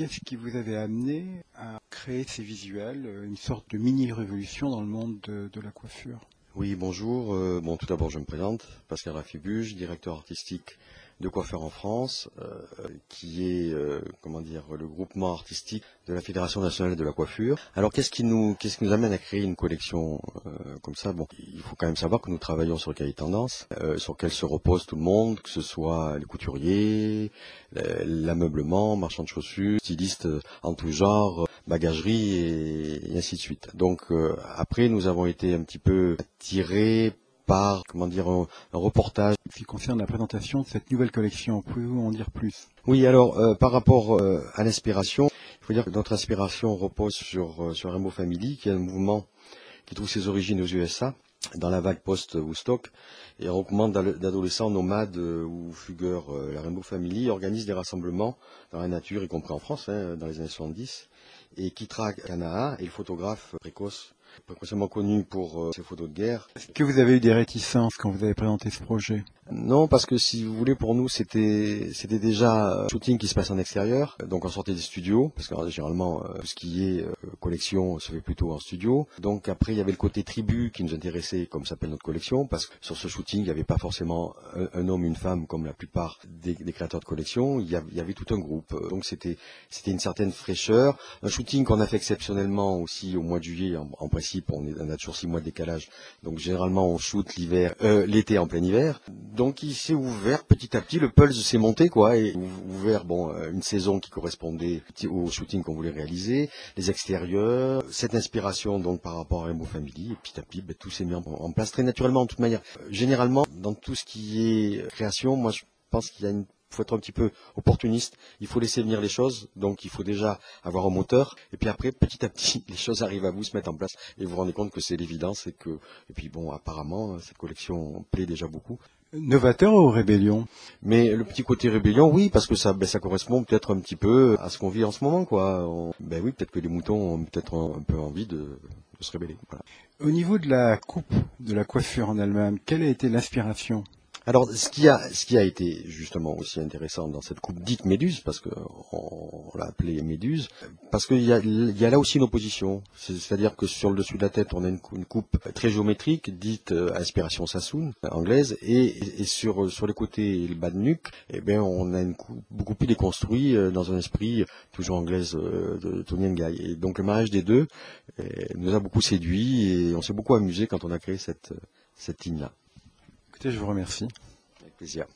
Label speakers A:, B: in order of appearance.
A: Qu'est-ce qui vous avait amené à créer ces visuels, une sorte de mini-révolution dans le monde de, de la coiffure?
B: Oui, bonjour. Euh, bon, tout d'abord, je me présente. Pascal Rafibuge, directeur artistique de Coiffeur en France, euh, qui est euh, comment dire le groupement artistique de la Fédération nationale de la coiffure. Alors qu'est-ce qui nous qu'est-ce qui nous amène à créer une collection euh, comme ça? Bon, il faut quand même savoir que nous travaillons sur le cahier tendance, euh, sur lequel se repose tout le monde, que ce soit les couturiers, l'ameublement, marchands de chaussures, stylistes en tout genre, bagagerie et, ainsi de suite. Donc après, nous avons été un petit peu attirés par comment dire un, un, reportage
A: qui concerne la présentation de cette nouvelle collection. Pouvez-vous en dire plus?
B: Oui, alors euh, par rapport euh, à l'inspiration, il faut dire que notre inspiration repose sur euh, sur Rainbow Family, qui est un mouvement qui trouve ses origines aux USA dans la vague post-Woodstock et recommande d'adolescents nomades euh, ou fugueurs. Euh, la Rainbow Family organise des rassemblements dans la nature, y compris en France, hein, dans les années 70, et Kitra Kanaa est le photographe précoce précocement connu pour euh, ses photos de guerre.
A: Est-ce que vous avez eu des réticences quand vous avez présenté ce projet?
B: Non, parce que si vous voulez, pour nous, c'était c'était déjà un shooting qui se passe en extérieur, donc on sortait des studios, parce que généralement, euh, ce qui est euh, collection se fait plutôt en studio. Donc après, il y avait le côté tribu qui nous intéressait, comme s'appelle notre collection, parce que sur ce shooting, il n'y avait pas forcément un, un, homme, une femme, comme la plupart des, des créateurs de collection, il y, avait, il y, avait, tout un groupe. Donc c'était c'était une certaine fraîcheur. Un shooting qu'on a fait exceptionnellement aussi au mois de juillet en, en on a toujours six mois de décalage. Donc généralement, on shoot l'hiver, euh, l'été en plein hiver. Donc il s'est ouvert petit à petit, le pulse s'est monté, quoi, et ouvert, bon, euh, une saison qui correspondait au shooting qu'on voulait réaliser, les extérieurs, cette inspiration donc par rapport à Rainbow Family, et petit à petit, ben, tout s'est mis en, en, place très naturellement, de toute manière. Euh, généralement, dans tout ce qui est création, moi je pense qu'il y a une faut être un petit peu opportuniste. Il faut laisser venir les choses. Donc, il faut déjà avoir un moteur. Et puis après, petit à petit, les choses arrivent à vous, se mettre en place. Et vous vous rendez compte que c'est l'évidence. Et que, et puis bon, apparemment, cette collection plaît déjà beaucoup.
A: Novateur ou rébellion
B: Mais le petit côté rébellion, oui, parce que ça, ben, ça correspond peut-être un petit peu à ce qu'on vit en ce moment, quoi. On, ben oui, peut-être que les moutons ont peut-être un, un, peu envie de, de se rébeller. Voilà.
A: Au niveau de la coupe, de la coiffure en elle-même, quelle a été l'inspiration?
B: Alors, ce qui a, ce qui a été justement aussi intéressant dans cette coupe dite Méduse, parce que on, l'a appelée Méduse, parce qu'il y a, y a là aussi une opposition. C'est-à-dire que sur le dessus de la tête, on a une, coupe très géométrique, dite euh, inspiration Sassoon, anglaise, et, sur sur les côtés et le bas de nuque, eh bien, on a une coupe beaucoup plus déconstruite euh, dans un esprit toujours anglaise euh, de Tony Nguy. Et donc le mariage des deux nous a beaucoup séduit et on s'est beaucoup amusé quand on a créé cette cette ligne-là.
A: Je vous remercie.
B: Avec plaisir.